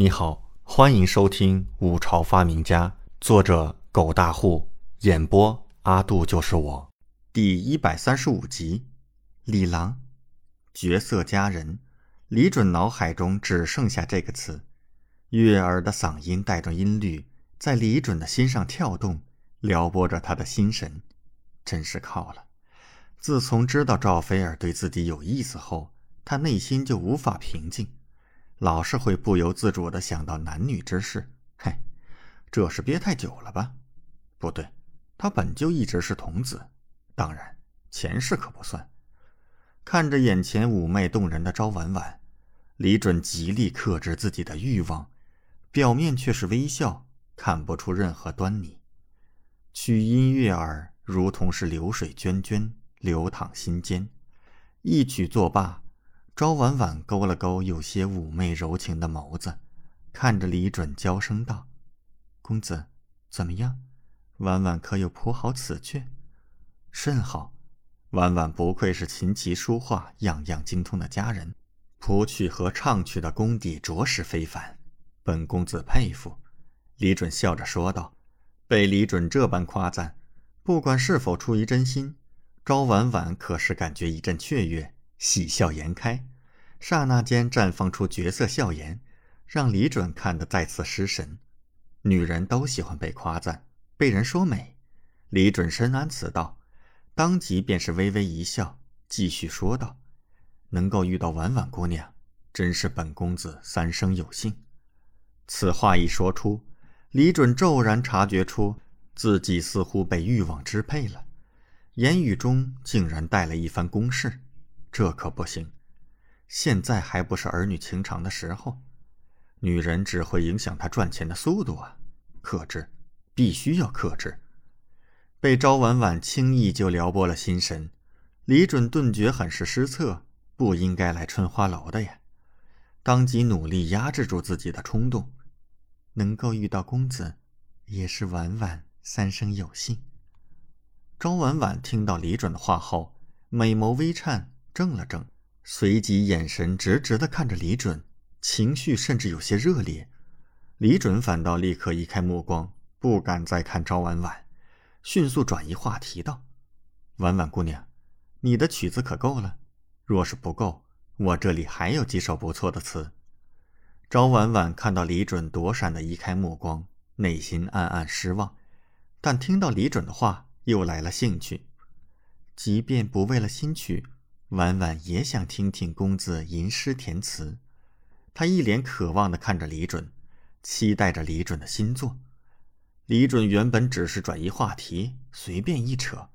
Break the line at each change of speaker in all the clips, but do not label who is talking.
你好，欢迎收听《五朝发明家》，作者狗大户，演播阿杜就是我，第一百三十五集。李郎，绝色佳人，李准脑海中只剩下这个词。悦耳的嗓音带着音律，在李准的心上跳动，撩拨着他的心神。真是靠了！自从知道赵菲儿对自己有意思后，他内心就无法平静。老是会不由自主的想到男女之事，嘿，这是憋太久了吧？不对，他本就一直是童子，当然前世可不算。看着眼前妩媚动人的赵婉婉，李准极力克制自己的欲望，表面却是微笑，看不出任何端倪。曲音悦耳，如同是流水涓涓流淌心间。一曲作罢。赵婉婉勾了勾有些妩媚柔情的眸子，看着李准，娇声道：“公子，怎么样？婉婉可有谱好此阙？”“甚好。”婉婉不愧是琴棋书画样样精通的佳人，谱曲和唱曲的功底着实非凡，本公子佩服。”李准笑着说道。被李准这般夸赞，不管是否出于真心，赵婉婉可是感觉一阵雀跃，喜笑颜开。刹那间绽放出绝色笑颜，让李准看得再次失神。女人都喜欢被夸赞，被人说美。李准深谙此道，当即便是微微一笑，继续说道：“能够遇到婉婉姑娘，真是本公子三生有幸。”此话一说出，李准骤然察觉出自己似乎被欲望支配了，言语中竟然带了一番攻势，这可不行。现在还不是儿女情长的时候，女人只会影响他赚钱的速度啊！克制，必须要克制。被赵婉婉轻易就撩拨了心神，李准顿觉很是失策，不应该来春花楼的呀！当即努力压制住自己的冲动，能够遇到公子，也是婉婉三生有幸。赵婉婉听到李准的话后，美眸微颤，怔了怔。随即，眼神直直的看着李准，情绪甚至有些热烈。李准反倒立刻移开目光，不敢再看赵婉婉，迅速转移话题道：“婉婉姑娘，你的曲子可够了？若是不够，我这里还有几首不错的词。”赵婉婉看到李准躲闪的移开目光，内心暗暗失望，但听到李准的话，又来了兴趣。即便不为了新曲。婉婉也想听听公子吟诗填词，他一脸渴望的看着李准，期待着李准的新作。李准原本只是转移话题，随便一扯，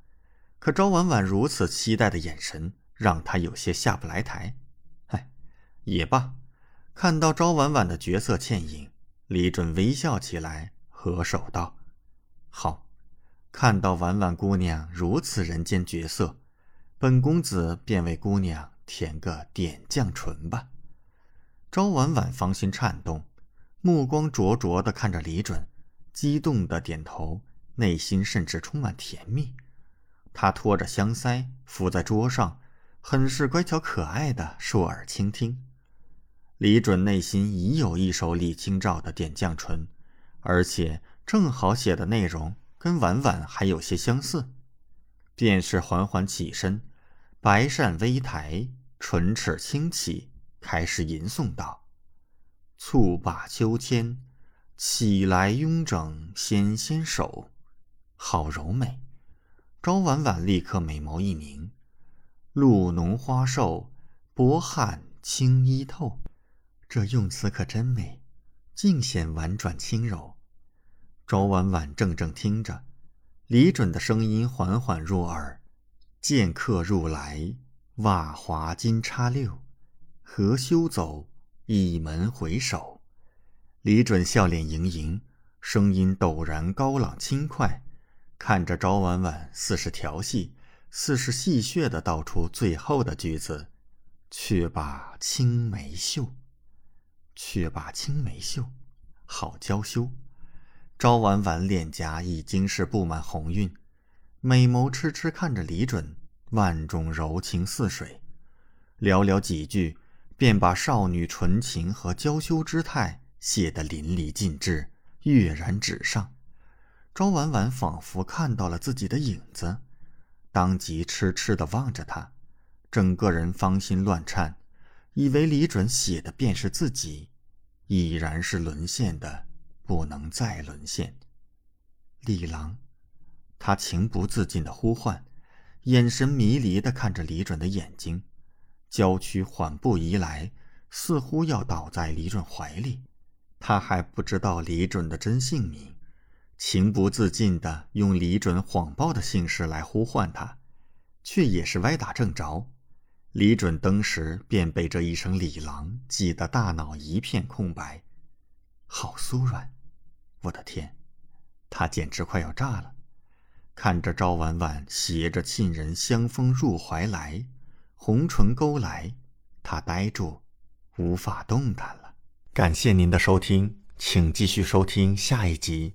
可赵婉婉如此期待的眼神，让他有些下不来台。唉，也罢。看到赵婉婉的绝色倩影，李准微笑起来，合手道：“好，看到婉婉姑娘如此人间绝色。”本公子便为姑娘填个点绛唇吧。赵婉婉芳心颤动，目光灼灼地看着李准，激动地点头，内心甚至充满甜蜜。她托着香腮伏在桌上，很是乖巧可爱的竖耳倾听。李准内心已有一首李清照的点绛唇，而且正好写的内容跟婉婉还有些相似。便是缓缓起身，白扇微抬，唇齿轻启，开始吟诵道：“蹴罢秋千，起来慵整纤纤手，好柔美。”赵婉婉立刻美眸一凝：“露浓花瘦，薄汗轻衣透。”这用词可真美，尽显婉转轻柔。赵婉婉怔怔听着。李准的声音缓缓入耳：“剑客入来，袜滑金叉六，何休走，倚门回首。”李准笑脸盈盈，声音陡然高朗轻快，看着朝婉婉，似是调戏，似是戏谑的道出最后的句子：“却把青梅嗅，却把青梅嗅，好娇羞。”朝婉婉脸颊已经是布满红晕，美眸痴痴看着李准，万种柔情似水。寥寥几句，便把少女纯情和娇羞之态写得淋漓尽致，跃然纸上。庄婉婉仿佛看到了自己的影子，当即痴痴地望着他，整个人芳心乱颤，以为李准写的便是自己，已然是沦陷的，不能再沦陷。李郎，他情不自禁地呼唤，眼神迷离地看着李准的眼睛，娇躯缓步移来。似乎要倒在李准怀里，他还不知道李准的真姓名，情不自禁地用李准谎报的姓氏来呼唤他，却也是歪打正着。李准登时便被这一声“李郎”挤得大脑一片空白，好酥软，我的天，他简直快要炸了！看着赵婉婉携着沁人香风入怀来，红唇勾来，他呆住。无法动弹了。感谢您的收听，请继续收听下一集。